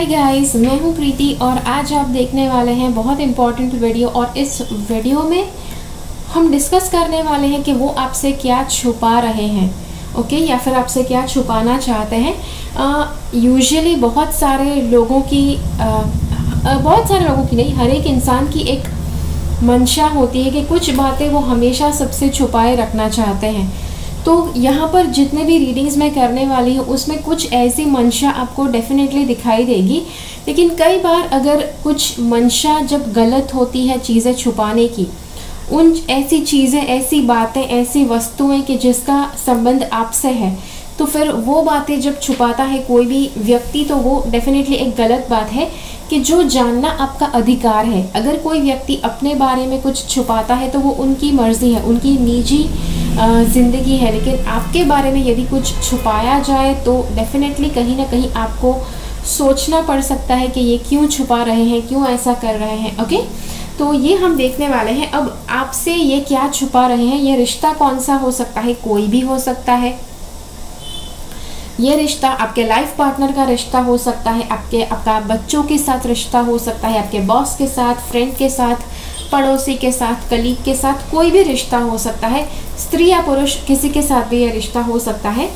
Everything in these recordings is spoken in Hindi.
हाय गाइस मैं हूँ प्रीति और आज आप देखने वाले हैं बहुत इम्पोर्टेंट वीडियो और इस वीडियो में हम डिस्कस करने वाले हैं कि वो आपसे क्या छुपा रहे हैं ओके या फिर आपसे क्या छुपाना चाहते हैं। यूजुअली बहुत सारे लोगों की आ, बहुत सारे लोगों की नहीं हर एक इंसान की एक मंशा होती है कि कुछ बातें वो हमेशा सबसे छुपाए रखना चाहते हैं। तो यहाँ पर जितने भी रीडिंग्स मैं करने वाली हूँ, उसमें कुछ ऐसी मंशा आपको डेफिनेटली दिखाई देगी। लेकिन कई बार अगर कुछ मंशा जब गलत होती है चीज़ें छुपाने की, उन ऐसी चीज़ें, ऐसी बातें, ऐसी वस्तुएँ कि जिसका संबंध आपसे है तो फिर वो बातें जब छुपाता है कोई भी व्यक्ति तो वो डेफिनेटली एक गलत बात है कि जो जानना आपका अधिकार है। अगर कोई व्यक्ति अपने बारे में कुछ छुपाता है तो वो उनकी मर्ज़ी है, उनकी निजी ज़िंदगी है। लेकिन आपके बारे में यदि कुछ छुपाया जाए तो डेफिनेटली कहीं ना कहीं आपको सोचना पड़ सकता है कि ये क्यों छुपा रहे हैं, क्यों ऐसा कर रहे हैं ओके तो ये हम देखने वाले हैं। अब आपसे ये क्या छुपा रहे हैं? ये रिश्ता कौन सा हो सकता है? कोई भी हो सकता है। ये रिश्ता आपके लाइफ पार्टनर का रिश्ता हो सकता है, आपके, आपका बच्चों के साथ रिश्ता हो सकता है, आपके बॉस के साथ फ्रेंड के साथ पड़ोसी के साथ, कलीग के साथ कोई भी रिश्ता हो सकता है, स्त्री या पुरुष किसी के साथ भी यह रिश्ता हो सकता है।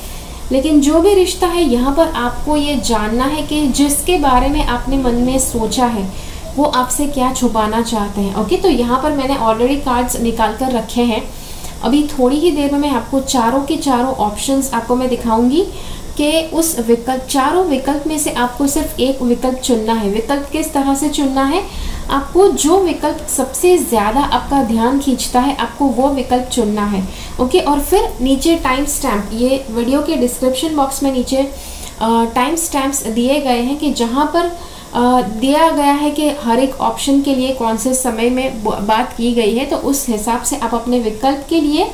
लेकिन जो भी रिश्ता है, यहाँ पर आपको ये जानना है कि जिसके बारे में आपने मन में सोचा है, वो आपसे क्या छुपाना चाहते हैं। ओके तो यहाँ पर मैंने ऑलरेडी कार्ड्स निकाल कर रखे हैं। अभी थोड़ी ही देर में मैं आपको चारों के चारों ऑप्शंस आपको मैं दिखाऊँगी। कि उस विकल्प, चारों विकल्प में से आपको सिर्फ़ एक विकल्प चुनना है। विकल्प किस तरह से चुनना है? आपको जो विकल्प सबसे ज़्यादा आपका ध्यान खींचता है, आपको वो विकल्प चुनना है। ओके, और फिर नीचे टाइम स्टैम्प ये वीडियो के डिस्क्रिप्शन बॉक्स में नीचे टाइम स्टैम्प्स दिए गए हैं कि जहाँ पर दिया गया है कि हर एक ऑप्शन के लिए कौन से समय में बात की गई है तो उस हिसाब से आप अपने विकल्प के लिए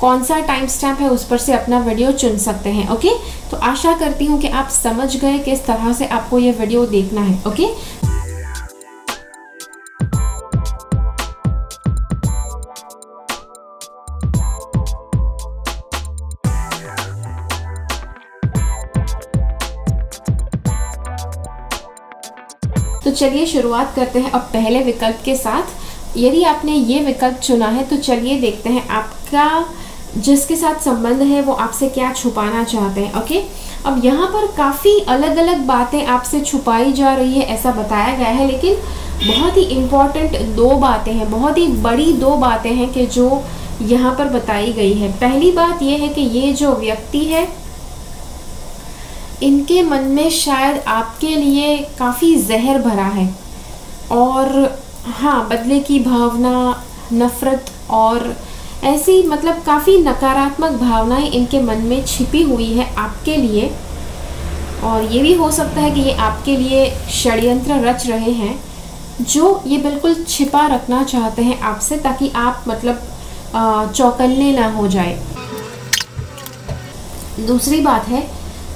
कौन सा टाइम स्टैम्प है उस पर से अपना वीडियो चुन सकते हैं ओके तो आशा करती हूँ कि आप समझ गए किस तरह से आपको ये वीडियो देखना है ओके तो चलिए शुरुआत करते हैं अब पहले विकल्प के साथ। यदि आपने ये विकल्प चुना है तो चलिए देखते हैं आपका जिसके साथ संबंध है, वो आपसे क्या छुपाना चाहते हैं ओके अब यहाँ पर काफ़ी अलग अलग बातें आपसे छुपाई जा रही है, ऐसा बताया गया है, लेकिन बहुत ही इंपॉर्टेंट दो बातें हैं, बहुत ही बड़ी दो बातें हैं कि जो यहाँ पर बताई गई है। पहली बात यह है कि ये जो व्यक्ति है, इनके मन में शायद आपके लिए काफ़ी जहर भरा है, और हाँ बदले की भावना, नफ़रत और ऐसी मतलब काफ़ी नकारात्मक भावनाएँ इनके मन में छिपी हुई है आपके लिए। और ये भी हो सकता है कि ये आपके लिए षड्यंत्र रच रहे हैं, जो ये बिल्कुल छिपा रखना चाहते हैं आपसे ताकि आप मतलब चौकन्ने ना हो जाए। दूसरी बात है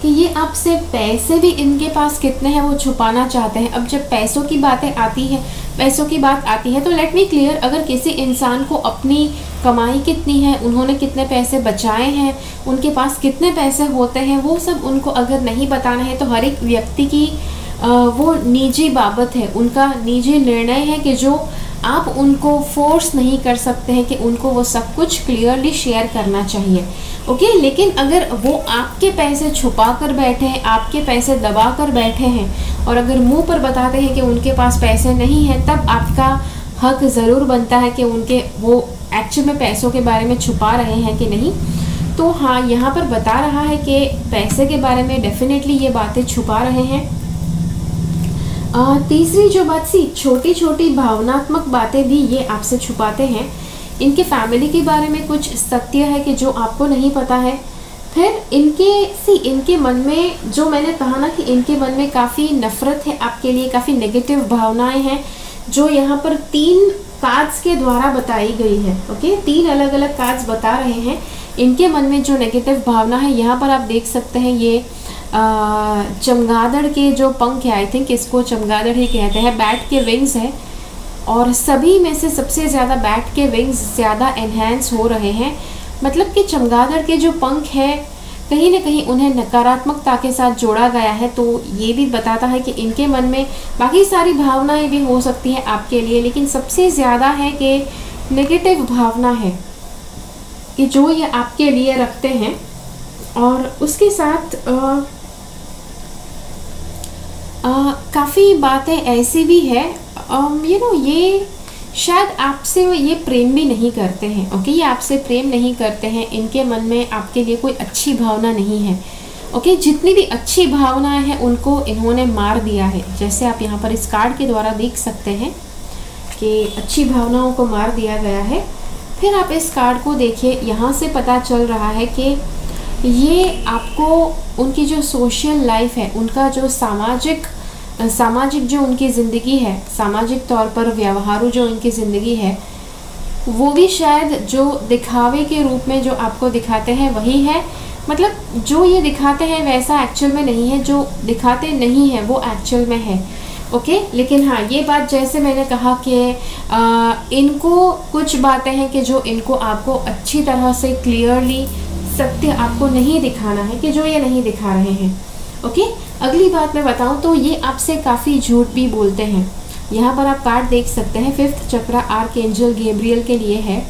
कि ये आपसे पैसे भी इनके पास कितने हैं वो छुपाना चाहते हैं। अब जब पैसों की बातें आती है पैसों की बात आती है तो लेट मी क्लियर अगर किसी इंसान को अपनी कमाई कितनी है, उन्होंने कितने पैसे बचाए हैं, उनके पास कितने पैसे होते हैं, वो सब उनको अगर नहीं बताना है तो हर एक व्यक्ति की वो निजी बाबत है, उनका निजी निर्णय है कि जो आप उनको फोर्स नहीं कर सकते हैं कि उनको वो सब कुछ क्लियरली शेयर करना चाहिए। Okay okay? लेकिन अगर वो आपके पैसे छुपा कर बैठे हैं, आपके पैसे दबा कर बैठे हैं, और अगर मुँह पर बताते हैं कि उनके पास पैसे नहीं हैं, तब आपका हक ज़रूर बनता है कि उनके वो एक्चुअल में पैसों के बारे में छुपा रहे हैं कि नहीं। तो हाँ यहाँ पर बता रहा है कि पैसे के बारे में डेफिनेटली ये बातें छुपा रहे हैं। आ, तीसरी जो बात सी छोटी छोटी भावनात्मक बातें भी ये आपसे छुपाते हैं। इनके फैमिली के बारे में कुछ सत्य है कि जो आपको नहीं पता है। फिर इनके सी इनके मन में जो मैंने कहा ना कि इनके मन में काफ़ी नफ़रत है आपके लिए काफ़ी नेगेटिव भावनाएँ हैं जो यहाँ पर तीन कार्ड्स के द्वारा बताई गई है ओके तीन अलग अलग कार्ड्स बता रहे हैं। इनके मन में जो नेगेटिव भावना है यहाँ पर आप देख सकते हैं ये चमगादड़ के जो पंख है आई थिंक इसको चमगादड़ ही कहते हैं। बैट के विंग्स हैं और सभी में से सबसे ज़्यादा बैट के विंग्स ज़्यादा एनहेंस हो रहे हैं। मतलब कि चमगादड़ के जो पंख है, कहीं ना कहीं उन्हें नकारात्मकता के साथ जोड़ा गया है तो ये भी बताता है कि इनके मन में बाकी सारी भावनाएँ भी हो सकती हैं आपके लिए, लेकिन सबसे ज़्यादा है कि नेगेटिव भावना है कि जो ये आपके लिए रखते हैं और उसके साथ काफ़ी बातें ऐसी भी है यू नो ये शायद आपसे ये प्रेम भी नहीं करते हैं ओके ये आपसे प्रेम नहीं करते हैं, इनके मन में आपके लिए कोई अच्छी भावना नहीं है ओके जितनी भी अच्छी भावनाएँ हैं, उनको इन्होंने मार दिया है। जैसे आप यहाँ पर इस कार्ड के द्वारा देख सकते हैं कि अच्छी भावनाओं को मार दिया गया है। फिर आप इस कार्ड को देखिए, यहाँ से पता चल रहा है कि ये आपको उनकी जो सोशल लाइफ है, उनका जो सामाजिक सामाजिक जो उनकी ज़िंदगी है, सामाजिक तौर पर व्यवहारू जो उनकी ज़िंदगी है, वो भी शायद जो दिखावे के रूप में जो आपको दिखाते हैं वही है मतलब जो ये दिखाते हैं वैसा एक्चुअल में नहीं है, जो दिखाते नहीं है वो एक्चुअल में है ओके okay? लेकिन हाँ ये बात जैसे मैंने कहा कि इनको कुछ बातें हैं कि जो इनको आपको अच्छी तरह से क्लियरली सत्य आपको नहीं दिखाना है कि जो ये नहीं दिखा रहे हैं। ओके अगली बात मैं बताऊँ तो ये आपसे काफ़ी झूठ भी बोलते हैं। यहाँ पर आप कार्ड देख सकते हैं, फिफ्थ चक्र आर्क एंजल गेब्रियल के लिए है।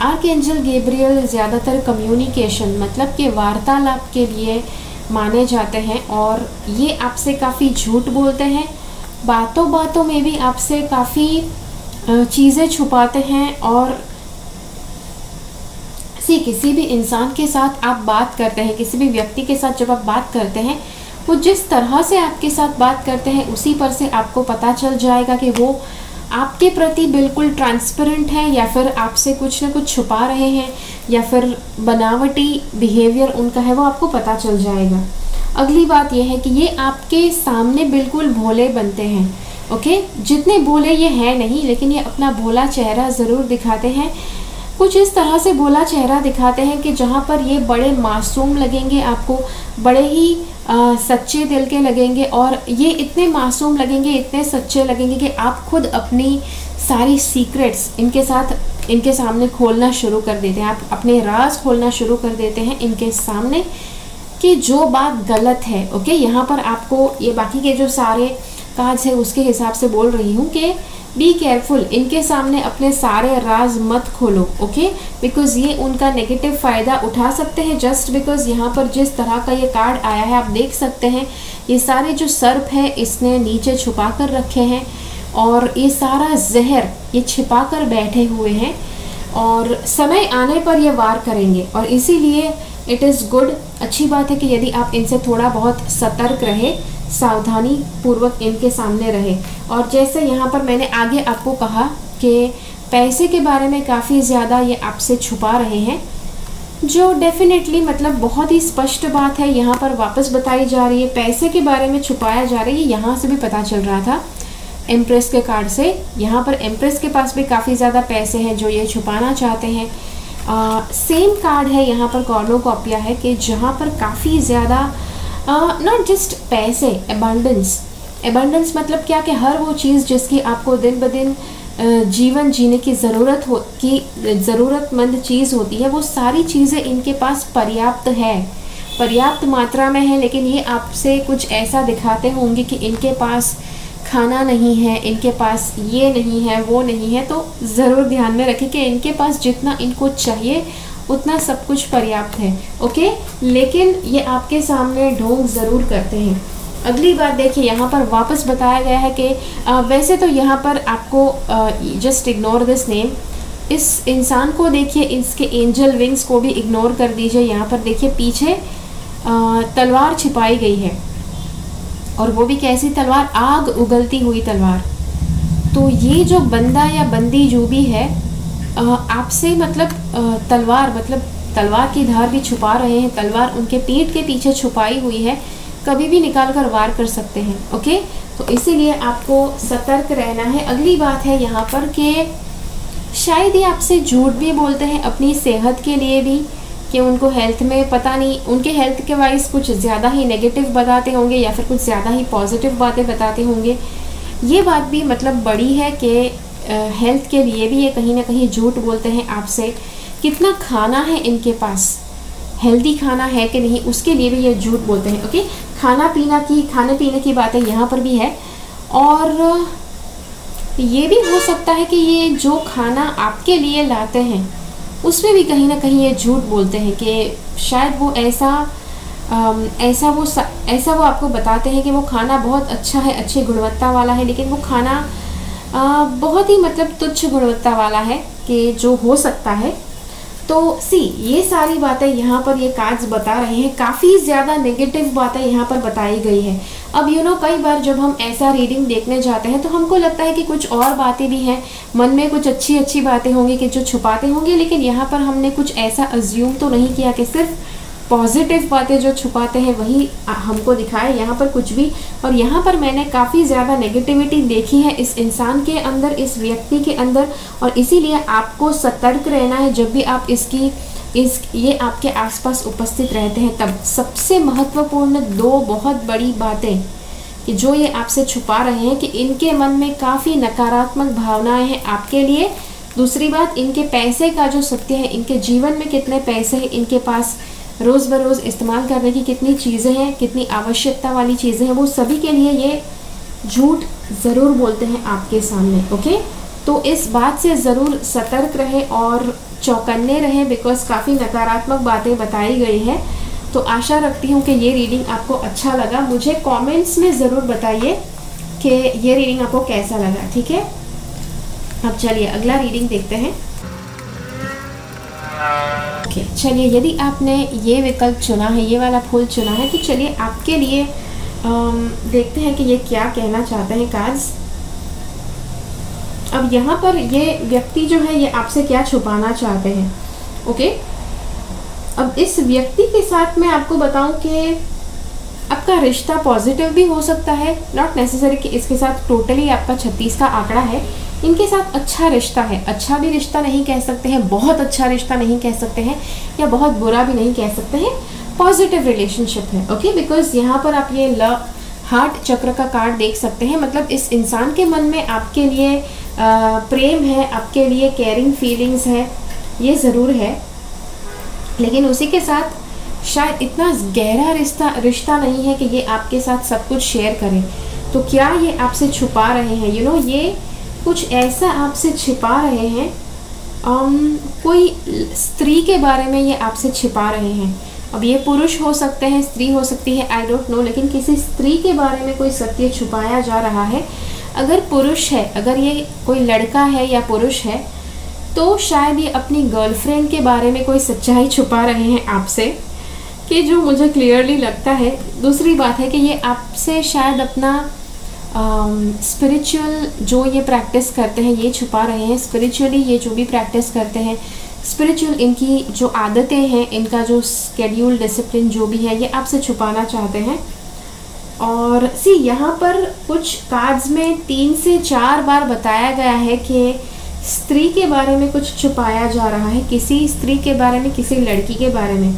आर्क एंजल गेब्रियल ज़्यादातर कम्युनिकेशन मतलब कि वार्तालाप के लिए माने जाते हैं और ये आपसे काफ़ी झूठ बोलते हैं। बातों बातों में भी आपसे काफ़ी चीज़ें छुपाते हैं और सी, किसी भी इंसान के साथ आप बात करते हैं, किसी भी व्यक्ति के साथ जब आप बात करते हैं, वो जिस तरह से आपके साथ बात करते हैं, उसी पर से आपको पता चल जाएगा कि वो आपके प्रति बिल्कुल ट्रांसपेरेंट है या फिर आपसे कुछ ना कुछ छुपा रहे हैं या फिर बनावटी बिहेवियर उनका है, वो आपको पता चल जाएगा। अगली बात यह है कि ये आपके सामने बिल्कुल भोले बनते हैं, ओके? जितने भोले ये हैं नहीं, लेकिन ये अपना भोला चेहरा ज़रूर दिखाते हैं। कुछ इस तरह से भोला चेहरा दिखाते हैं कि जहाँ पर ये बड़े मासूम लगेंगे आपको बड़े ही आ, सच्चे दिल के लगेंगे और ये इतने मासूम लगेंगे इतने सच्चे लगेंगे कि आप खुद अपनी सारी सीक्रेट्स इनके साथ इनके सामने खोलना शुरू कर देते हैं। आप अपने राज खोलना शुरू कर देते हैं इनके सामने कि जो बात गलत है ओके? यहाँ पर आपको ये बाकी के जो सारे काज है उसके हिसाब से बोल रही हूँ कि बी केयरफुल इनके सामने अपने सारे राज मत खोलो ओके बिकॉज़ ये उनका नेगेटिव फ़ायदा उठा सकते हैं जस्ट बिकॉज़ यहाँ पर जिस तरह का ये कार्ड आया है, आप देख सकते हैं, ये सारे जो सर्प है, इसने नीचे छुपा कर रखे हैं और ये सारा जहर ये छिपा कर बैठे हुए हैं और समय आने पर ये वार करेंगे और इसीलिए इट इज़ गुड अच्छी बात है कि यदि आप इनसे थोड़ा बहुत सतर्क रहे सावधानी पूर्वक इनके सामने रहे। और जैसे यहाँ पर मैंने आगे आपको कहा कि पैसे के बारे में काफ़ी ज़्यादा ये आपसे छुपा रहे हैं, जो डेफिनेटली मतलब बहुत ही स्पष्ट बात है, यहाँ पर वापस बताई जा रही है। पैसे के बारे में छुपाया जा रही है यहाँ से भी पता चल रहा था। एम्प्रेस के कार्ड से, यहाँ पर एम्प्रेस के पास भी काफ़ी ज़्यादा पैसे हैं जो ये छुपाना चाहते हैं। सेम कार्ड है, यहाँ पर कॉर्नोकॉपिया है कि जहाँ पर काफ़ी ज़्यादा नॉट जस्ट पैसे एबंडेंस एबंडेंस मतलब क्या कि हर वो चीज़ जिसकी आपको दिन ब दिन जीवन जीने की ज़रूरत हो, की ज़रूरतमंद चीज़ होती है, वो सारी चीज़ें इनके पास पर्याप्त है। पर्याप्त मात्रा में है, लेकिन ये आपसे कुछ ऐसा दिखाते होंगे कि इनके पास खाना नहीं है, इनके पास ये नहीं है, वो नहीं है तो ज़रूर ध्यान में रखें कि इनके पास जितना इनको चाहिए, उतना सब कुछ पर्याप्त है, ओके? लेकिन ये आपके सामने ढोंग ज़रूर करते हैं। अगली बात देखिए, यहाँ पर वापस बताया गया है कि वैसे तो यहाँ पर आपको जस्ट इग्नोर दिस नेम इस इंसान को देखिए, इसके एंजल विंग्स को भी इग्नोर कर दीजिए। यहाँ पर देखिए, पीछे तलवार छिपाई गई है। और वो भी कैसी तलवार? आग उगलती हुई तलवार। तो ये जो बंदा या बंदी जो भी है आपसे मतलब तलवार मतलब तलवार की धार भी छुपा रहे हैं, तलवार उनके पीठ के पीछे छुपाई हुई है, कभी भी निकाल कर वार कर सकते हैं, ओके? तो इसीलिए आपको सतर्क रहना है। अगली बात है यहाँ पर कि शायद ही आपसे झूठ भी बोलते हैं, अपनी सेहत के लिए भी। कि उनको हेल्थ में पता नहीं, उनके हेल्थ के वाइज कुछ ज़्यादा ही नेगेटिव बताते होंगे या फिर कुछ ज़्यादा ही पॉजिटिव बातें बताते होंगे। ये बात भी मतलब बड़ी है कि हेल्थ के लिए भी ये कहीं ना कहीं झूठ बोलते हैं आपसे। कितना खाना है इनके पास? हेल्दी खाना है कि नहीं, उसके लिए भी ये झूठ बोलते हैं ओके खाना पीना की, खाने पीने की बातें यहाँ पर भी है। और, ये भी हो सकता है कि ये जो खाना आपके लिए लाते हैं उसमें भी कहीं ना कहीं ये झूठ बोलते हैं कि शायद वो ऐसा ऐसा वो ऐसा वो आपको बताते हैं कि वो खाना बहुत अच्छा है, अच्छी गुणवत्ता वाला है, लेकिन वो खाना बहुत ही मतलब तुच्छ गुणवत्ता वाला है कि जो हो सकता है। तो सी ये सारी बातें यहाँ पर ये कार्ड्स बता रहे हैं। काफ़ी ज़्यादा नेगेटिव बातें यहाँ पर बताई गई है। अब यू नो कई बार जब हम ऐसा रीडिंग देखने जाते हैं तो हमको लगता है कि कुछ और बातें भी हैं। मन में कुछ अच्छी अच्छी बातें होंगी कि जो छुपाते होंगे, लेकिन यहाँ पर हमने कुछ ऐसा अज्यूम तो नहीं किया कि सिर्फ़ पॉजिटिव बातें जो छुपाते हैं, वही हमको दिखाए यहाँ पर कुछ भी। और यहाँ पर मैंने काफ़ी ज़्यादा नेगेटिविटी देखी है इस इंसान के अंदर, इस व्यक्ति के अंदर। और इसीलिए आपको सतर्क रहना है जब भी आप इसकी, इस, ये आपके आसपास उपस्थित रहते हैं तब। सबसे महत्वपूर्ण दो बहुत बड़ी बातें कि जो ये आपसे छुपा रहे हैं कि इनके मन में काफ़ी नकारात्मक भावनाएँ हैं आपके लिए। दूसरी बात, इनके पैसे का जो सत्य है, इनके जीवन में कितने पैसे हैं, इनके पास रोज़ बरोज़ इस्तेमाल करने की कितनी चीज़ें हैं, कितनी आवश्यकता वाली चीज़ें हैं, वो सभी के लिए ये झूठ ज़रूर बोलते हैं आपके सामने, ओके? तो इस बात से ज़रूर सतर्क रहे और चौकन्ने रहे बिकॉज़ काफ़ी नकारात्मक बातें बताई गई हैं। तो आशा रखती हूँ कि ये रीडिंग आपको अच्छा लगा। मुझे कमेंट्स में ज़रूर बताइए कि ये रीडिंग आपको कैसा लगा, ठीक है? अब चलिए, अगला रीडिंग देखते हैं। Okay, चलिए यदि आपने ये विकल्प चुना है ये वाला फूल चुना है तो चलिए आपके लिए आम, देखते हैं कि ये क्या कहना चाहते हैं कार्ड्स अब यहाँ पर ये व्यक्ति जो है ये आपसे क्या छुपाना चाहते हैं? ओके अब इस व्यक्ति के साथ मैं आपको बताऊँ कि आपका रिश्ता पॉजिटिव भी हो सकता है नॉट नेसेसरी कि इसके साथ टोटली आपका छत्तीस का आंकड़ा है इनके साथ अच्छा रिश्ता है। अच्छा भी रिश्ता नहीं कह सकते हैं बहुत अच्छा रिश्ता नहीं कह सकते हैं या बहुत बुरा भी नहीं कह सकते हैं पॉजिटिव रिलेशनशिप है ओके बिकॉज़ यहाँ पर आप ये ल हार्ट चक्र का कार्ड देख सकते हैं। मतलब इस इंसान के मन में आपके लिए प्रेम है आपके लिए केयरिंग फीलिंग्स है ये ज़रूर है। लेकिन उसी के साथ शायद इतना गहरा रिश्ता रिश्ता नहीं है कि ये आपके साथ सब कुछ शेयर करें। तो क्या ये आपसे छुपा रहे हैं? यू you नो know, ये कुछ ऐसा आपसे छिपा रहे हैं um, कोई स्त्री के बारे में ये आपसे छिपा रहे हैं। अब ये पुरुष हो सकते हैं स्त्री हो सकती है आई डोंट नो लेकिन किसी स्त्री के बारे में कोई सत्य छुपाया जा रहा है। अगर पुरुष है अगर ये कोई लड़का है या पुरुष है तो शायद ये अपनी गर्लफ्रेंड के बारे में कोई सच्चाई छुपा रहे हैं आपसे कि जो मुझे क्लियरली लगता है। दूसरी बात है कि ये आपसे शायद अपना स्पिरिचुअल um, जो ये प्रैक्टिस करते हैं ये छुपा रहे हैं स्पिरिचुअली ये जो भी प्रैक्टिस करते हैं स्पिरिचुअल इनकी जो आदतें हैं इनका जो स्केड्यूल डिसिप्लिन जो भी है ये आपसे छुपाना चाहते हैं। और सी यहाँ पर कुछ कार्ड्स में तीन से चार बार बताया गया है कि स्त्री के बारे में कुछ छुपाया जा रहा है किसी स्त्री के बारे में किसी लड़की के बारे में।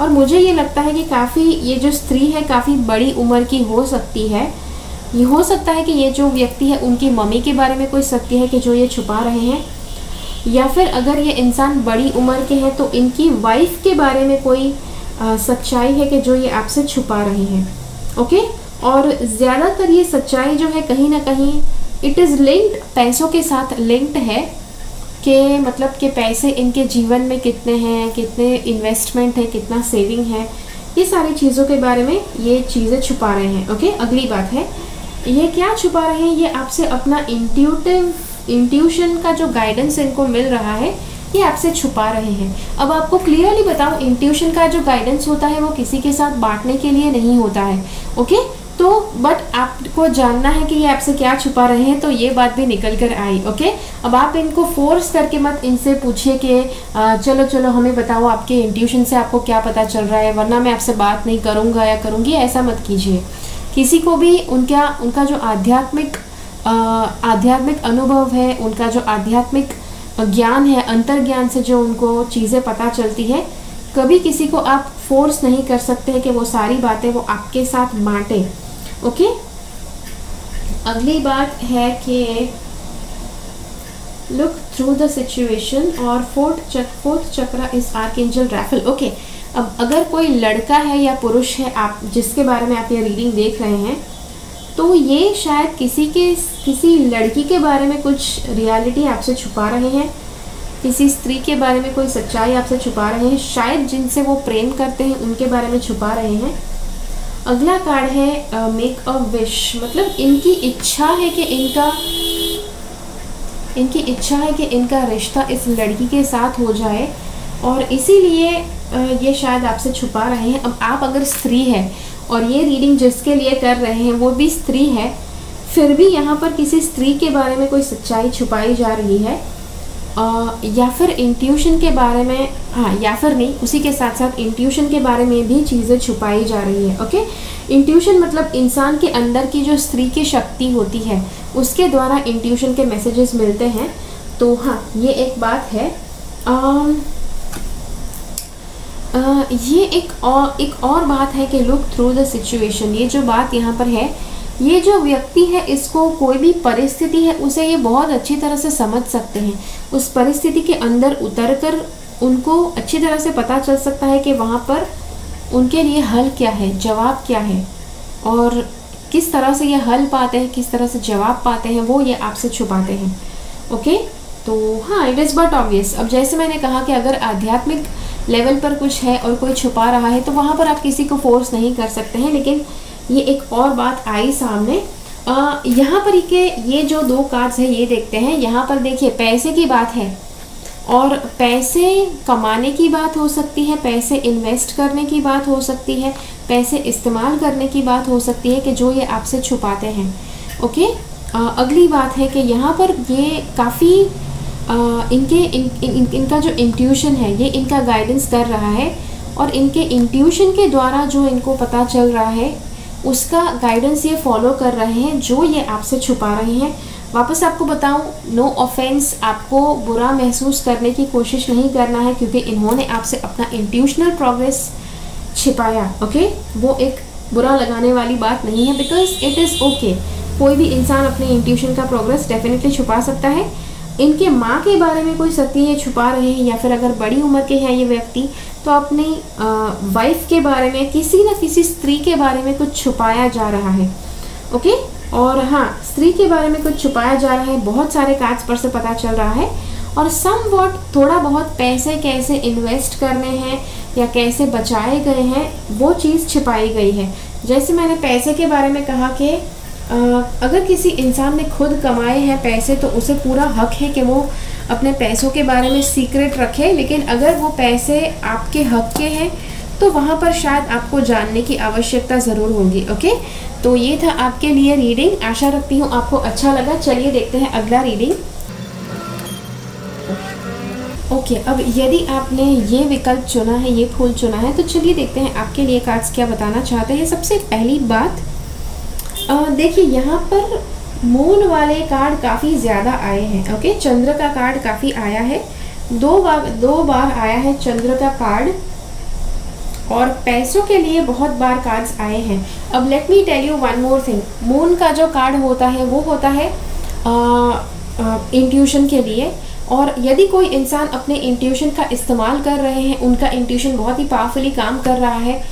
और मुझे ये लगता है कि काफ़ी ये जो स्त्री है काफ़ी बड़ी उम्र की हो सकती है। ये हो सकता है कि ये जो व्यक्ति है, उनकी मम्मी के बारे में कोई सत्य है कि जो ये छुपा रहे हैं। या फिर अगर ये इंसान बड़ी उम्र के हैं तो इनकी वाइफ के बारे में कोई सच्चाई है कि जो ये आपसे छुपा रहे हैं। ओके और ज़्यादातर ये सच्चाई जो है, कहीं ना कहीं इट इज़ लिंक्ड पैसों के साथ लिंक्ड है कि मतलब कि पैसे इनके जीवन में कितने हैं, कितने इन्वेस्टमेंट है, कितना सेविंग है। ये सारी चीज़ों के बारे में ये चीज़ें छुपा रहे हैं। ओके अगली बात है ये क्या छुपा रहे हैं? ये आपसे अपना इंट्यूटिव इंट्यूशन का जो गाइडेंस इनको मिल रहा है, ये आपसे छुपा रहे हैं। अब आपको क्लियरली बताऊँ इंट्यूशन का जो गाइडेंस होता है, वो किसी के साथ बांटने के लिए नहीं होता है ओके तो बट आपको जानना है कि ये आपसे क्या छुपा रहे हैं तो ये बात भी निकल कर आई ओके अब आप इनको फोर्स करके मत इनसे पूछिए कि चलो चलो, हमें बताओ आपके इंट्यूशन से आपको क्या पता चल रहा है, वरना मैं आपसे बात नहीं करूँगा या करूँगी, ऐसा मत कीजिए। किसी को भी उनका उनका जो आध्यात्मिक आध्यात्मिक अनुभव है, उनका जो आध्यात्मिक ज्ञान है अंतर ज्ञान से जो उनको चीज़ें पता चलती है, कभी किसी को आप फोर्स नहीं कर सकते हैं कि वो सारी बातें वो आपके साथ बांटे ओके अगली बात है कि लुक थ्रू द सिचुएशन और fourth Chak fourth chakra is archangel Raphael okay अब अगर कोई लड़का है या पुरुष है, आप जिसके बारे में आप ये रीडिंग देख रहे हैं तो ये शायद किसी के, किसी लड़की के बारे में कुछ रियलिटी आपसे छुपा रहे हैं, किसी स्त्री के बारे में कोई सच्चाई आपसे छुपा रहे हैं, शायद जिनसे वो प्रेम करते हैं, उनके बारे में छुपा रहे हैं। अगला कार्ड है मेक अ विश मतलब इनकी इच्छा है कि इनका, इनकी इच्छा है कि इनका रिश्ता इस लड़की के साथ हो जाए, और इसीलिए ये शायद आपसे छुपा रहे हैं। अब आप अगर स्त्री है और ये रीडिंग जिसके लिए कर रहे हैं वो भी स्त्री है फिर भी यहाँ पर किसी स्त्री के बारे में कोई सच्चाई छुपाई जा रही है? या फिर इंट्यूशन के बारे में हाँ या फिर नहीं उसी के साथ साथ इंट्यूशन के बारे में भी चीज़ें छुपाई जा रही है ओके इंट्यूशन मतलब इंसान के अंदर की जो स्त्री की शक्ति होती है उसके द्वारा इंट्यूशन के मैसेजेस मिलते हैं। तो हाँ ये एक बात है। आ, ये एक और एक और बात है कि लुक थ्रू द सिचुएशन ये जो बात यहाँ पर है, ये जो व्यक्ति है, इसको कोई भी परिस्थिति है, उसे ये बहुत अच्छी तरह से समझ सकते हैं। उस परिस्थिति के अंदर उतर कर उनको अच्छी तरह से पता चल सकता है कि वहाँ पर उनके लिए हल क्या है, जवाब क्या है, और किस तरह से ये हल पाते हैं, किस तरह से जवाब पाते हैं, वो ये आपसे छुपाते हैं। ओके? तो हाँ इट इज़ बट ऑब्वियस अब जैसे मैंने कहा कि अगर आध्यात्मिक लेवल पर कुछ है और कोई छुपा रहा है तो वहाँ पर आप किसी को फोर्स नहीं कर सकते हैं लेकिन ये एक और बात आई सामने। यहाँ पर के ये जो दो कार्ड्स है ये देखते हैं। यहाँ पर देखिए पैसे की बात है और पैसे कमाने की बात हो सकती है पैसे इन्वेस्ट करने की बात हो सकती है पैसे इस्तेमाल करने की बात हो सकती है कि जो ये आपसे छुपाते हैं। ओके? आ, अगली बात है कि यहाँ पर ये काफ़ी इनके इन, इन, इनका जो इंट्यूशन है ये इनका गाइडेंस कर रहा है और इनके इंट्यूशन के द्वारा जो इनको पता चल रहा है उसका गाइडेंस ये फॉलो कर रहे हैं जो ये आपसे छुपा रहे हैं। वापस आपको बताऊँ नो ऑफेंस आपको बुरा महसूस करने की कोशिश नहीं करना है क्योंकि इन्होंने आपसे अपना इंट्यूशनल प्रोग्रेस छिपाया ओके वो एक बुरा लगाने वाली बात नहीं है बिकॉज़ इट इज़ ओके कोई भी इंसान अपने इंट्यूशन का प्रोग्रेस डेफिनेटली छुपा सकता है। इनके माँ के बारे में कोई सत्य ये छुपा रहे हैं या फिर अगर बड़ी उम्र के हैं ये व्यक्ति तो अपनी वाइफ के बारे में, किसी न किसी स्त्री के बारे में कुछ छुपाया जा रहा है। ओके? और हाँ स्त्री के बारे में कुछ छुपाया जा रहा है, बहुत सारे कार्ड्स पर से पता चल रहा है। और सम वॉट थोड़ा बहुत पैसे कैसे इन्वेस्ट करने हैं या कैसे बचाए गए हैं, वो चीज़ छिपाई गई है। जैसे मैंने पैसे के बारे में कहा कि अगर किसी इंसान ने खुद कमाए हैं पैसे तो उसे पूरा हक है कि वो अपने पैसों के बारे में सीक्रेट रखे। लेकिन अगर वो पैसे आपके हक के हैं तो वहाँ पर शायद आपको जानने की आवश्यकता ज़रूर होगी ओके? तो ये था आपके लिए रीडिंग। आशा रखती हूँ आपको अच्छा लगा। चलिए देखते हैं अगला रीडिंग। ओके okay, अब यदि आपने ये विकल्प चुना है ये फूल चुना है तो चलिए देखते हैं आपके लिए कार्ड्स क्या बताना चाहते हैं। सबसे पहली बात देखिए, यहाँ पर मून वाले कार्ड काफ़ी ज़्यादा आए हैं ओके चंद्र का कार्ड काफ़ी आया है। दो बार दो बार आया है चंद्र का कार्ड और पैसों के लिए बहुत बार कार्ड्स आए हैं। अब let me tell you one more thing moon का जो कार्ड होता है, वो होता है इंट्यूशन के लिए। और यदि कोई इंसान अपने इंट्यूशन का इस्तेमाल कर रहे हैं, उनका इंट्यूशन बहुत ही पावरफुली काम कर रहा है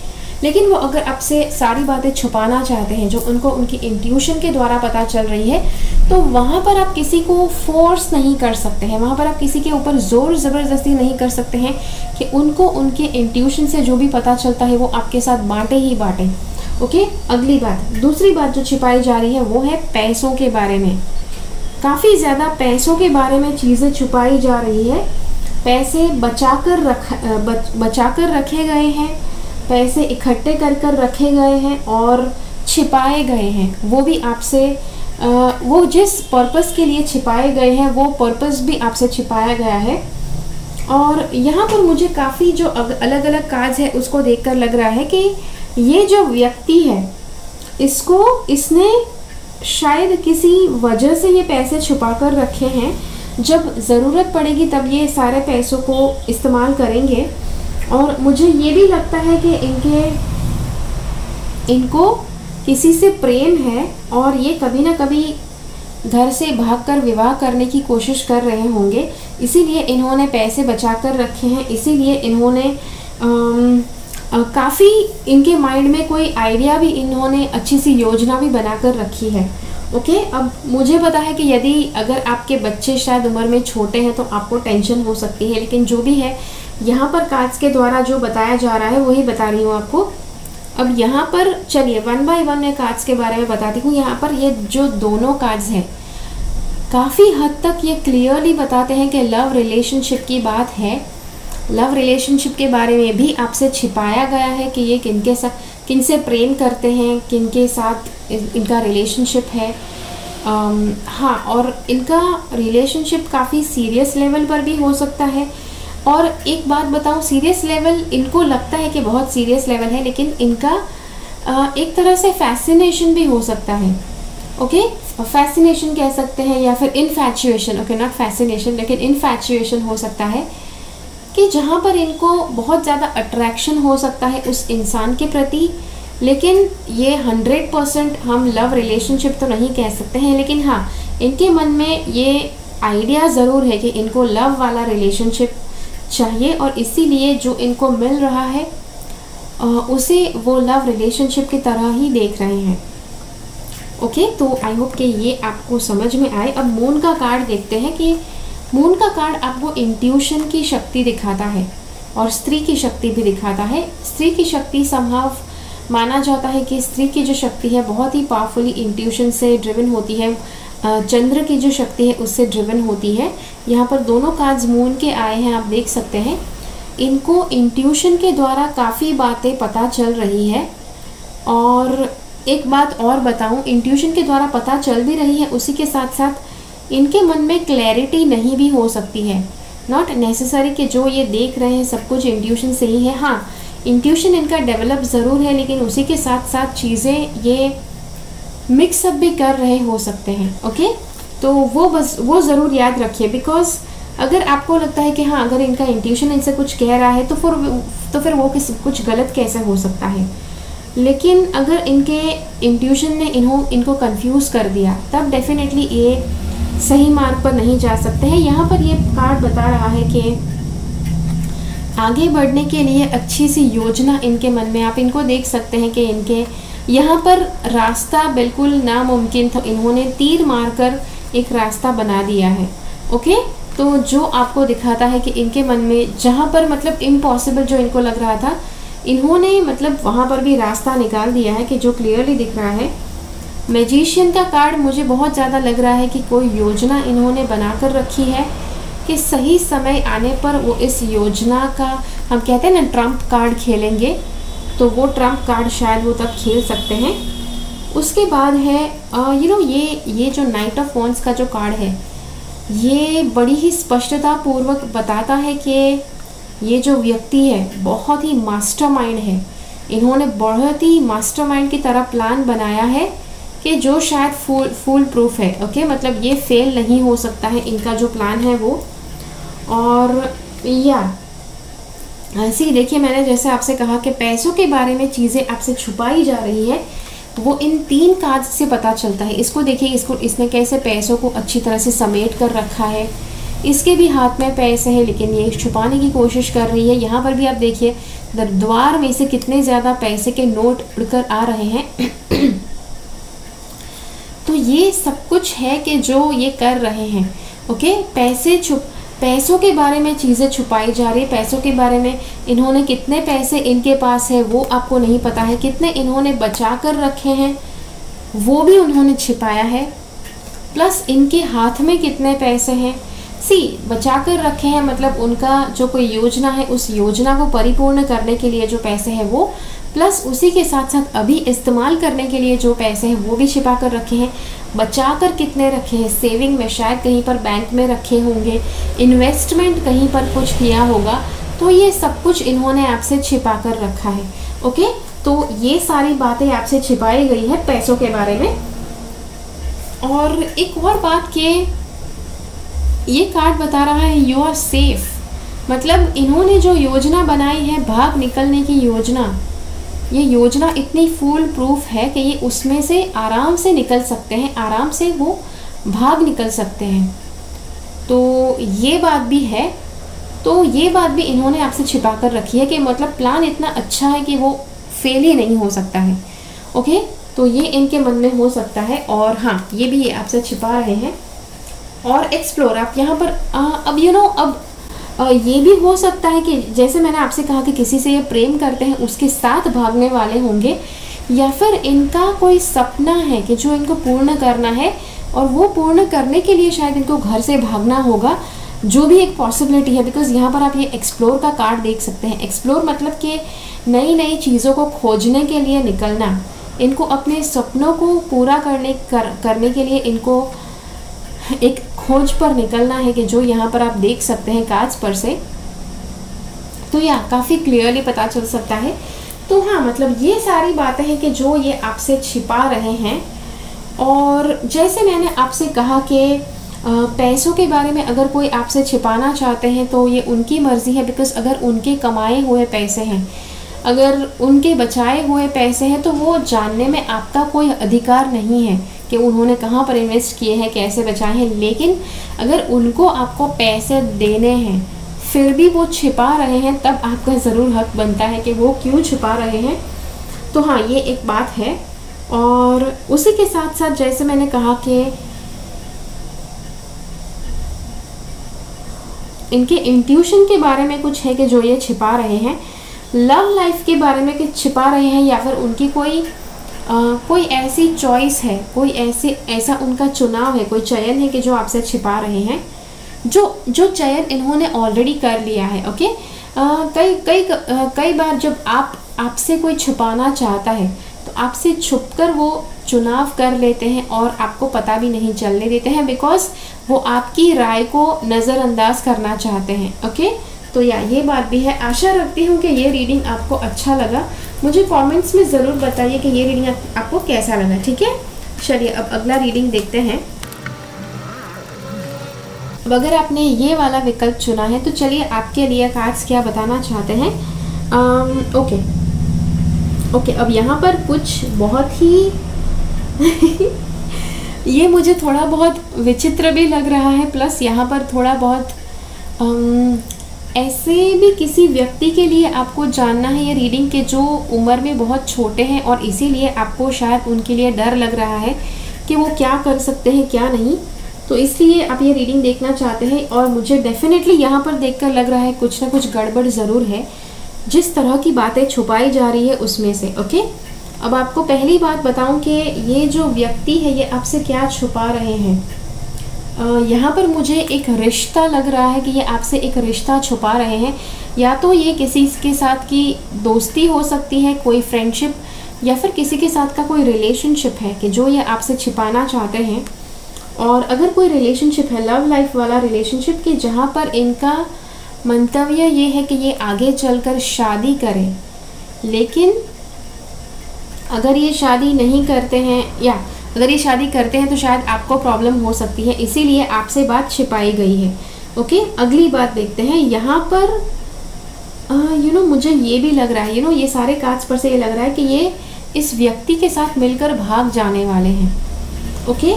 लेकिन वो अगर आपसे सारी बातें छुपाना चाहते हैं जो उनको उनकी इंट्यूशन के द्वारा पता चल रही है तो वहाँ पर आप किसी को फोर्स नहीं कर सकते हैं। वहाँ पर आप किसी के ऊपर ज़ोर ज़बरदस्ती नहीं कर सकते हैं कि उनको उनके इंट्यूशन से जो भी पता चलता है वो आपके साथ बांटे ही बांटे। ओके अगली बात। दूसरी बात जो छिपाई जा रही है वो है पैसों के बारे में। काफ़ी ज़्यादा पैसों के बारे में चीज़ें छुपाई जा रही है। पैसे बचा कर रख बच, बचा कर रखे गए हैं। पैसे इकट्ठे कर कर रखे गए हैं और छिपाए गए हैं। वो भी आपसे वो जिस पर्पस के लिए छिपाए गए हैं, वो पर्पस भी आपसे छिपाया गया है। और यहाँ पर मुझे काफ़ी जो अलग अलग काज है, उसको देखकर लग रहा है कि ये जो व्यक्ति है, इसको, इसने शायद किसी वजह से ये पैसे छुपा कर रखे हैं। जब ज़रूरत पड़ेगी तब ये सारे पैसों को इस्तेमाल करेंगे। और मुझे ये भी लगता है कि इनके, इनको किसी से प्रेम है और ये कभी ना कभी घर से भागकर विवाह करने की कोशिश कर रहे होंगे। इसीलिए इन्होंने पैसे बचा कर रखे हैं। इसीलिए इन्होंने काफ़ी इनके माइंड में कोई आइडिया भी इन्होंने अच्छी सी योजना भी बनाकर रखी है। ओके? अब मुझे पता है कि यदि अगर आपके बच्चे शायद उम्र में छोटे हैं तो आपको टेंशन हो सकती है, लेकिन जो भी है यहाँ पर कार्ड्स के द्वारा जो बताया जा रहा है वही बता रही हूँ आपको। अब यहाँ पर चलिए वन बाय वन मैं कार्ड्स के बारे में बताती हूँ। यहाँ पर ये जो दोनों कार्ड्स हैं काफ़ी हद तक ये क्लियरली बताते हैं कि लव रिलेशनशिप की बात है। लव रिलेशनशिप के बारे में भी आपसे छिपाया गया है कि ये किन के साथ किन से प्रेम करते हैं किन के साथ इनका रिलेशनशिप है। um, हाँ और इनका रिलेशनशिप काफ़ी सीरियस लेवल पर भी हो सकता है। और एक बात बताऊँ सीरियस लेवल इनको लगता है कि बहुत सीरियस लेवल है, लेकिन इनका एक तरह से फैसिनेशन भी हो सकता है ओके फैसिनेशन कह सकते हैं या फिर इनफैचुएशन ओके नॉट फैसिनेशन लेकिन इनफैचुएशन हो सकता है कि जहाँ पर इनको बहुत ज़्यादा अट्रैक्शन हो सकता है उस इंसान के प्रति, लेकिन ये हंड्रेड परसेंट हम लव रिलेशनशिप तो नहीं कह सकते हैं, लेकिन हाँ इनके मन में ये आइडिया ज़रूर है कि इनको लव वाला रिलेशनशिप चाहिए और इसीलिए जो इनको मिल रहा है उसे वो लव रिलेशनशिप की तरह ही देख रहे हैं। ओके okay, तो आई होप कि ये आपको समझ में आए। अब मून का कार्ड देखते हैं कि मून का कार्ड आपको इंट्यूशन की शक्ति दिखाता है और स्त्री की शक्ति भी दिखाता है। स्त्री की शक्ति संभव माना जाता है कि स्त्री की जो शक्ति है बहुत ही पावरफुली इंट्यूशन से ड्रिवन होती है। चंद्र की जो शक्ति है, उससे ड्रिवन होती है। यहाँ पर दोनों कार्ड्स मून के आए हैं, आप देख सकते हैं। इनको इंट्यूशन के द्वारा काफ़ी बातें पता चल रही है। और एक बात और बताऊँ इंट्यूशन के द्वारा पता चल भी रही है, उसी के साथ साथ इनके मन में क्लैरिटी नहीं भी हो सकती है। नॉट नेसेसरी कि जो ये देख रहे हैं, सब कुछ इंट्यूशन से ही है। हाँ इंट्यूशन इनका डेवलप ज़रूर है, लेकिन उसी के साथ साथ चीज़ें, ये मिक्सअप भी कर रहे हो सकते हैं ओके तो वो बस, वो ज़रूर याद रखिए बिकॉज़ अगर आपको लगता है कि हाँ अगर इनका इंट्यूशन इनसे कुछ कह रहा है तो फिर तो फिर वो किस, कुछ गलत कैसे हो सकता है? लेकिन अगर इनके इंट्यूशन ने इन्हों, इनको कंफ्यूज कर दिया, तब डेफिनेटली ये सही मार्ग पर नहीं जा सकते हैं। यहाँ पर ये कार्ड बता रहा है कि आगे बढ़ने के लिए अच्छी सी योजना इनके मन में, आप इनको देख सकते हैं कि इनके यहाँ पर रास्ता बिल्कुल नामुमकिन था। इन्होंने तीर मारकर एक रास्ता बना दिया है। ओके? तो जो आपको दिखाता है कि इनके मन में जहाँ पर मतलब इम्पॉसिबल जो इनको लग रहा था, इन्होंने मतलब वहाँ पर भी रास्ता निकाल दिया है कि जो क्लियरली दिख रहा है। मैजिशियन का कार्ड मुझे बहुत ज़्यादा लग रहा है कि कोई योजना इन्होंने बना कर रखी है कि सही समय आने पर वो इस योजना का, हम कहते हैं ना ट्रंप कार्ड खेलेंगे। तो वो ट्रंप कार्ड शायद वो तब खेल सकते हैं। उसके बाद है यू नो ये ये जो नाइट ऑफ़ वॉन्स का जो कार्ड है, ये बड़ी ही स्पष्टता पूर्वक बताता है कि ये जो व्यक्ति है, बहुत ही मास्टरमाइंड है। इन्होंने बहुत ही मास्टरमाइंड की तरह प्लान बनाया है कि जो शायद फूल फुल प्रूफ है ओके मतलब ये फेल नहीं हो सकता है, इनका जो प्लान है वो। और या ही देखिए, मैंने जैसे आपसे कहा कि पैसों के बारे में चीज़ें आपसे छुपाई जा रही है, वो इन तीन कार्ड से पता चलता है। इसको देखिए, इसको, इसने कैसे पैसों को अच्छी तरह से समेट कर रखा है। इसके भी हाथ में पैसे हैं, लेकिन ये छुपाने की कोशिश कर रही है। यहाँ पर भी आप देखिए द्वार में से कितने ज़्यादा पैसे के नोट उड़कर आ रहे हैं। तो ये सब कुछ है कि जो ये कर रहे हैं, ओके? पैसे छुप पैसों के बारे में चीज़ें छुपाई जा रही है, पैसों के बारे में इन्होंने कितने पैसे इनके पास है, वो आपको नहीं पता है, कितने इन्होंने बचा कर रखे हैं, वो भी उन्होंने छिपाया है, प्लस इनके हाथ में कितने पैसे हैं। सी बचा कर रखे हैं मतलब उनका जो कोई योजना है, उस योजना को परिपूर्ण करने के लिए जो पैसे हैं, वो प्लस उसी के साथ साथ अभी इस्तेमाल करने के लिए जो पैसे हैं, वो भी छिपा कर रखे हैं। बचा कर कितने रखे हैं? सेविंग में शायद कहीं पर बैंक में रखे होंगे। इन्वेस्टमेंट कहीं पर कुछ किया होगा। तो ये सब कुछ इन्होंने आपसे छिपा कर रखा है। ओके तो ये सारी बातें आपसे छिपाई गई है पैसों के बारे में। और एक और बात कि ये कार्ड बता रहा है यू आर सेफ़ मतलब इन्होंने जो योजना बनाई है, भाग निकलने की योजना ये योजना इतनी फुल प्रूफ है कि ये उसमें से आराम से निकल सकते हैं आराम से वो भाग निकल सकते हैं। तो ये बात भी है तो ये बात भी इन्होंने आपसे छिपा कर रखी है कि मतलब प्लान इतना अच्छा है कि वो फेल ही नहीं हो सकता है। ओके तो ये इनके मन में हो सकता है और हाँ ये भी ये आपसे छिपा रहे हैं। और एक्सप्लोर आप यहाँ पर आ, अब यू you नो know, अब ये भी हो सकता है कि जैसे मैंने आपसे कहा कि किसी से ये प्रेम करते हैं उसके साथ भागने वाले होंगे या फिर इनका कोई सपना है कि जो इनको पूर्ण करना है और वो पूर्ण करने के लिए शायद इनको घर से भागना होगा जो भी एक पॉसिबिलिटी है बिकॉज़ यहाँ पर आप ये एक्सप्लोर का कार्ड देख सकते हैं। एक्सप्लोर मतलब कि नई नई चीज़ों को खोजने के लिए निकलना। इनको अपने सपनों को पूरा करने कर, करने के लिए इनको एक खोज पर निकलना है कि जो यहाँ पर आप देख सकते हैं काज पर से तो या काफ़ी क्लियरली पता चल सकता है। तो हाँ मतलब ये सारी बातें हैं कि जो ये आपसे छिपा रहे हैं, और जैसे मैंने आपसे कहा कि पैसों के बारे में अगर कोई आपसे छिपाना चाहते हैं तो ये उनकी मर्ज़ी है बिकॉज़ अगर उनके कमाए हुए पैसे हैं, अगर उनके बचाए हुए पैसे हैं तो वो जानने में आपका कोई अधिकार नहीं है। कि उन्होंने कहाँ पर इन्वेस्ट किए हैं, कैसे बचाए हैं। लेकिन अगर उनको आपको पैसे देने हैं, फिर भी वो छिपा रहे हैं, तब आपका ज़रूर हक बनता है कि वो क्यों छिपा रहे हैं। तो हाँ ये एक बात है। और उसी के साथ साथ जैसे मैंने कहा कि इनके इंट्यूशन के बारे में कुछ है कि जो ये छिपा रहे हैं लव लाइफ के बारे में कि छिपा रहे हैं या फिर उनकी कोई कोई ऐसी चॉइस है, कोई ऐसे, ऐसा उनका चुनाव है, कोई चयन है कि जो आपसे छिपा रहे हैं, जो जो चयन इन्होंने ऑलरेडी कर लिया है ओके कई कई कई बार जब आप, आपसे कोई छुपाना चाहता है तो आपसे छुप कर वो चुनाव कर लेते हैं और आपको पता भी नहीं चलने देते हैं बिकॉज़ वो आपकी राय को नज़रअंदाज करना चाहते हैं ओके तो या ये बात भी है। आशा रखती हूँ कि ये रीडिंग आपको अच्छा लगा। मुझे कमेंट्स में ज़रूर बताइए कि ये रीडिंग आप, आपको कैसा लगा ठीक है? चलिए अब अगला रीडिंग देखते हैं। अब अगर आपने ये वाला विकल्प चुना है तो चलिए आपके लिए कार्ड्स क्या बताना चाहते हैं? आम, ओके ओके अब यहाँ पर कुछ बहुत ही ये मुझे थोड़ा बहुत विचित्र भी लग रहा है प्लस यहाँ पर थोड़ा बहुत आम, ऐसे भी किसी व्यक्ति के लिए आपको जानना है ये रीडिंग के जो उम्र में बहुत छोटे हैं और इसीलिए आपको शायद उनके लिए डर लग रहा है कि वो क्या कर सकते हैं, क्या नहीं। तो इसलिए आप ये रीडिंग देखना चाहते हैं और मुझे डेफिनेटली यहाँ पर देखकर लग रहा है कुछ ना कुछ गड़बड़ ज़रूर है। जिस तरह की बातें छुपाई जा रही है उसमें से ओके अब आपको पहली बात बताऊँ कि ये जो व्यक्ति है, ये आपसे क्या छुपा रहे हैं? यहाँ पर मुझे एक रिश्ता लग रहा है कि ये आपसे एक रिश्ता छुपा रहे हैं। या तो ये किसी के साथ की दोस्ती हो सकती है, कोई फ्रेंडशिप या फिर किसी के साथ का कोई रिलेशनशिप है कि जो ये आपसे छिपाना चाहते हैं। और अगर कोई रिलेशनशिप है लव लाइफ वाला रिलेशनशिप कि जहाँ पर इनका मंतव्य ये है कि ये आगे चलकर शादी करें। लेकिन अगर ये शादी नहीं करते हैं या अगर ये शादी करते हैं तो शायद आपको प्रॉब्लम हो सकती है, इसीलिए आपसे बात छिपाई गई है। ओके अगली बात देखते हैं। यहाँ पर यू नो मुझे ये भी लग रहा है यू नो ये सारे काज पर से ये लग रहा है कि ये इस व्यक्ति के साथ मिलकर भाग जाने वाले हैं। ओके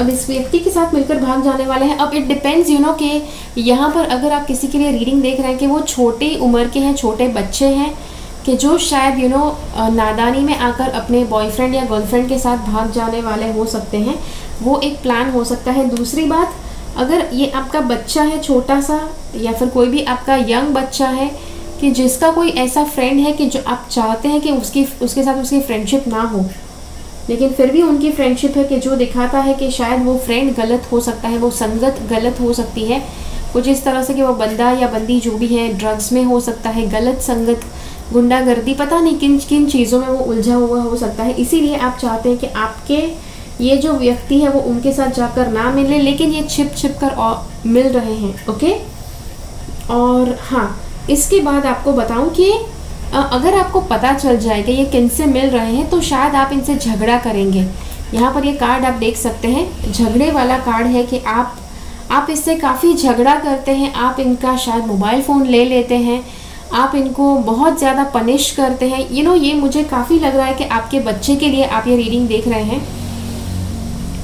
अब इस व्यक्ति के साथ मिलकर भाग जाने वाले हैं। अब इट डिपेंड्स यू नो कि यहाँ पर अगर आप किसी के लिए रीडिंग देख रहे हैं कि वो छोटी उम्र के हैं, छोटे बच्चे हैं कि जो शायद यू नो नादानी में आकर अपने बॉयफ्रेंड या गर्लफ्रेंड के साथ भाग जाने वाले हो सकते हैं, वो एक प्लान हो सकता है। दूसरी बात, अगर ये आपका बच्चा है छोटा सा या फिर कोई भी आपका यंग बच्चा है, कि जिसका कोई ऐसा फ्रेंड है कि जो आप चाहते हैं कि उसकी, उसके साथ उसकी फ्रेंडशिप ना हो, लेकिन फिर भी उनकी फ्रेंडशिप है कि जो दिखाता है कि शायद वो फ्रेंड गलत हो सकता है, वो संगत गलत हो सकती है। कुछ इस तरह से कि वो बंदा या बंदी जो भी है ड्रग्स में हो सकता है, गलत संगत गुंडागर्दी, पता नहीं किन किन चीज़ों में वो उलझा हुआ हो सकता है। इसीलिए आप चाहते हैं कि आपके ये जो व्यक्ति है, वो उनके साथ जाकर ना मिले, लेकिन ये छिप छिप कर मिल रहे हैं, ओके? और हाँ इसके बाद आपको बताऊँ कि अगर आपको पता चल जाए कि ये किन से मिल रहे हैं तो शायद आप इनसे झगड़ा करेंगे। यहाँ पर ये कार्ड आप देख सकते हैं। झगड़े वाला कार्ड है कि आप आप इससे काफ़ी झगड़ा करते हैं। आप इनका शायद मोबाइल फ़ोन ले लेते हैं। आप इनको बहुत ज़्यादा पनिश करते हैं। यू नो ये मुझे काफ़ी लग रहा है कि आपके बच्चे के लिए आप ये रीडिंग देख रहे हैं।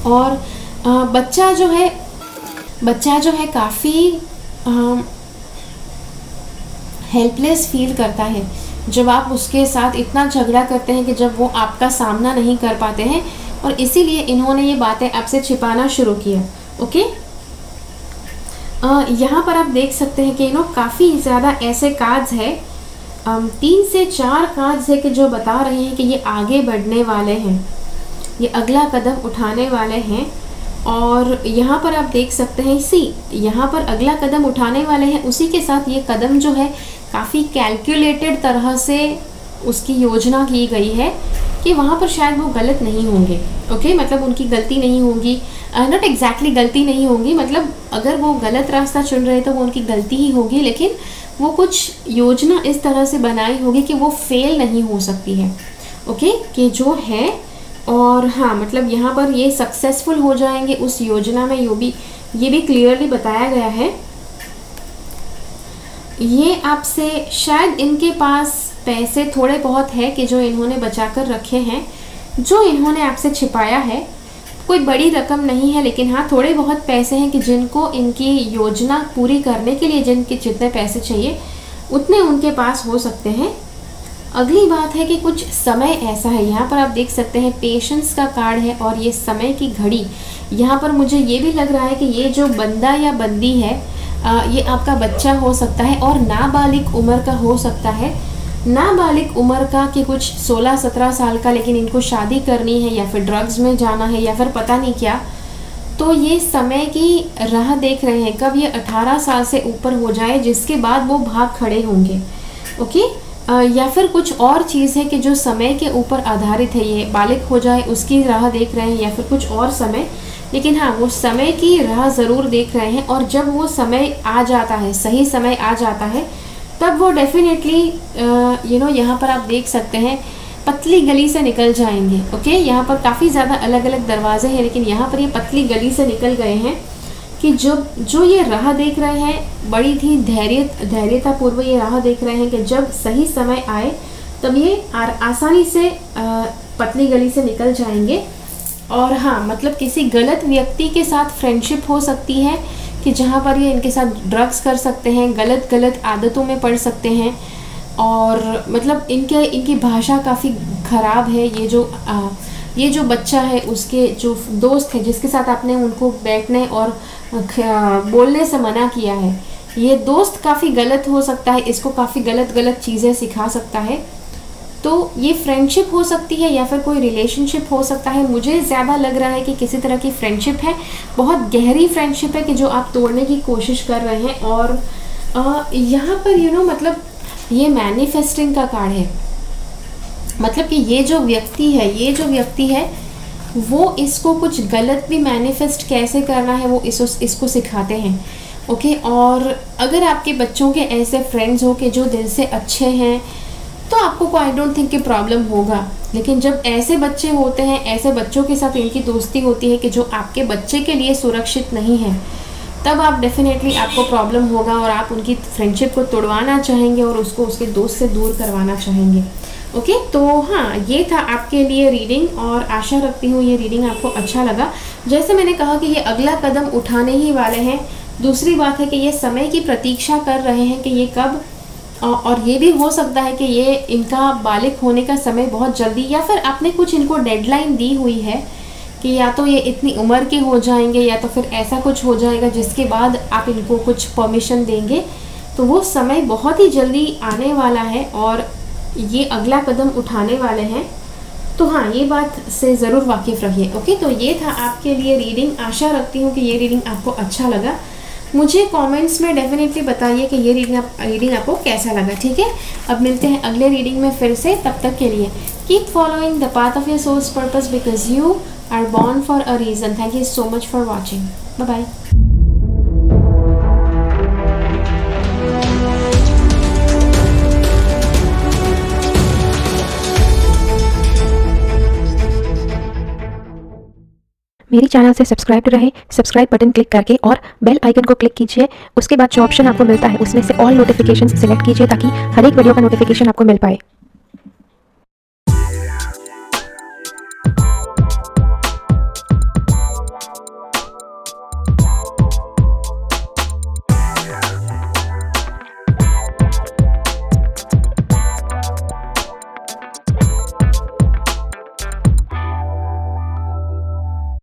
और आ, बच्चा जो है बच्चा जो है काफ़ी हेल्पलेस फील करता है। जब आप उसके साथ इतना झगड़ा करते हैं कि जब वो आपका सामना नहीं कर पाते हैं और इसीलिए इन्होंने ये बातें आपसे छिपाना शुरू किया। ओके यहाँ पर आप देख सकते हैं कि यू नो काफ़ी ज़्यादा ऐसे कार्ड्स है। तीन से चार कार्ड्स है कि जो बता रहे हैं कि ये आगे बढ़ने वाले हैं। ये अगला कदम उठाने वाले हैं। और यहाँ पर आप देख सकते हैं इसी यहाँ पर अगला कदम उठाने वाले हैं। उसी के साथ ये कदम जो है, काफ़ी कैलकुलेटेड तरह से उसकी योजना की गई है कि वहाँ पर शायद वो गलत नहीं होंगे। ओके? मतलब उनकी गलती नहीं होगी। नॉट एग्जैक्टली गलती नहीं होगी। मतलब अगर वो गलत रास्ता चुन रहे तो वो उनकी गलती ही होगी, लेकिन वो कुछ योजना इस तरह से बनाई होगी कि वो फेल नहीं हो सकती है। ओके? कि जो है, और हाँ मतलब यहाँ पर ये सक्सेसफुल हो जाएँगे उस योजना में, यो भी, ये भी क्लियरली बताया गया है। ये आपसे शायद इनके पास पैसे थोड़े बहुत है कि जो इन्होंने बचा कर रखे हैं, जो इन्होंने आपसे छिपाया है। कोई बड़ी रकम नहीं है, लेकिन हाँ थोड़े बहुत पैसे हैं कि जिनको इनकी योजना पूरी करने के लिए जिनके जितने पैसे चाहिए, उतने उनके पास हो सकते हैं। अगली बात है कि कुछ समय ऐसा है। यहाँ पर आप देख सकते हैं पेशेंस का कार्ड है और ये समय की घड़ी। यहाँ पर मुझे ये भी लग रहा है कि ये जो बंदा या बंदी है ये आपका बच्चा हो सकता है और नाबालिग उम्र का हो सकता है। नाबालिग उम्र का कि कुछ 16-17 साल का, लेकिन इनको शादी करनी है या फिर ड्रग्स में जाना है या फिर पता नहीं क्या तो ये समय की राह देख रहे हैं। कब ये 18 साल से ऊपर हो जाए, जिसके बाद वो भाग खड़े होंगे। ओके? या फिर कुछ और चीज़ है कि जो समय के ऊपर आधारित है, ये बालिक हो जाए, उसकी राह देख रहे हैं या फिर कुछ और समय। लेकिन हाँ वो समय की राह ज़रूर देख रहे हैं, और जब वो समय आ जाता है, सही समय आ जाता है तब वो डेफिनेटली यू नो यहाँ पर आप देख सकते हैं पतली गली से निकल जाएँगे ओके यहाँ पर काफ़ी ज़्यादा अलग अलग दरवाजे हैं लेकिन यहाँ पर ये पतली गली से निकल गए हैं कि जो जो ये राह देख रहे हैं बड़ी थी धैर्य धैर्यता पूर्व ये राह देख रहे हैं कि जब सही समय आए तब ये आसानी से आ, पतली गली से निकल जाएँगे। और हाँ मतलब किसी गलत व्यक्ति के साथ फ्रेंडशिप हो सकती है कि जहाँ पर ये इनके साथ ड्रग्स कर सकते हैं गलत गलत आदतों में पड़ सकते हैं और मतलब इनके इनकी भाषा काफ़ी ख़राब है। ये जो आ, ये जो बच्चा है उसके जो दोस्त है जिसके साथ आपने उनको बैठने और बोलने से मना किया है ये दोस्त काफ़ी गलत हो सकता है। इसको काफ़ी गलत गलत चीज़ें सिखा सकता है। तो ये फ्रेंडशिप हो सकती है या फिर कोई रिलेशनशिप हो सकता है। मुझे ज़्यादा लग रहा है कि किसी तरह की फ्रेंडशिप है। बहुत गहरी फ्रेंडशिप है कि जो आप तोड़ने की कोशिश कर रहे हैं और यहाँ पर यू you नो know, मतलब ये मैनिफेस्टिंग का कार्ड है। मतलब कि ये जो व्यक्ति है ये जो व्यक्ति है वो इसको कुछ गलत भी मैनिफेस्ट कैसे करना है वो इस इसको सिखाते हैं। ओके और अगर आपके बच्चों के ऐसे फ्रेंड्स हो के जो दिल से अच्छे हैं तो आपको को आई डोंट थिंक कि प्रॉब्लम होगा। लेकिन जब ऐसे बच्चे होते हैं ऐसे बच्चों के साथ इनकी दोस्ती होती है कि जो आपके बच्चे के लिए सुरक्षित नहीं है तब आप डेफिनेटली आपको प्रॉब्लम होगा और आप उनकी फ्रेंडशिप को तोड़वाना चाहेंगे और उसको उसके दोस्त से दूर करवाना चाहेंगे। ओके okay, तो हाँ ये था आपके लिए रीडिंग और आशा रखती हूँ ये रीडिंग आपको अच्छा लगा। जैसे मैंने कहा कि ये अगला कदम उठाने ही वाले हैं। दूसरी बात है कि ये समय की प्रतीक्षा कर रहे हैं कि ये कब और ये भी हो सकता है कि ये इनका बालिक होने का समय बहुत जल्दी या फिर आपने कुछ इनको डेडलाइन दी हुई है कि या तो ये इतनी उम्र के हो जाएँगे या तो फिर ऐसा कुछ हो जाएगा जिसके बाद आप इनको कुछ परमिशन देंगे। तो वो समय बहुत ही जल्दी आने वाला है और ये अगला कदम उठाने वाले हैं। तो हाँ ये बात से ज़रूर वाकिफ़ रहिए, ओके? तो ये था आपके लिए रीडिंग आशा रखती हूँ कि ये रीडिंग आपको अच्छा लगा। मुझे कमेंट्स में डेफिनेटली बताइए कि ये रीडिंग आप रीडिंग आपको कैसा लगा, ठीक है? अब मिलते हैं अगले रीडिंग में फिर से, तब तक के लिए। Keep following the path of your soul's purpose because you are born for a reason thank you so much for watching bye मेरी चैनल से सब्सक्राइब रहे, सब्सक्राइब बटन क्लिक करके और बेल आइकन को क्लिक कीजिए। उसके बाद जो ऑप्शन आपको मिलता है, उसमें से ऑल नोटिफिकेशन सेलेक्ट कीजिए ताकि हर एक वीडियो का नोटिफिकेशन आपको मिल पाए।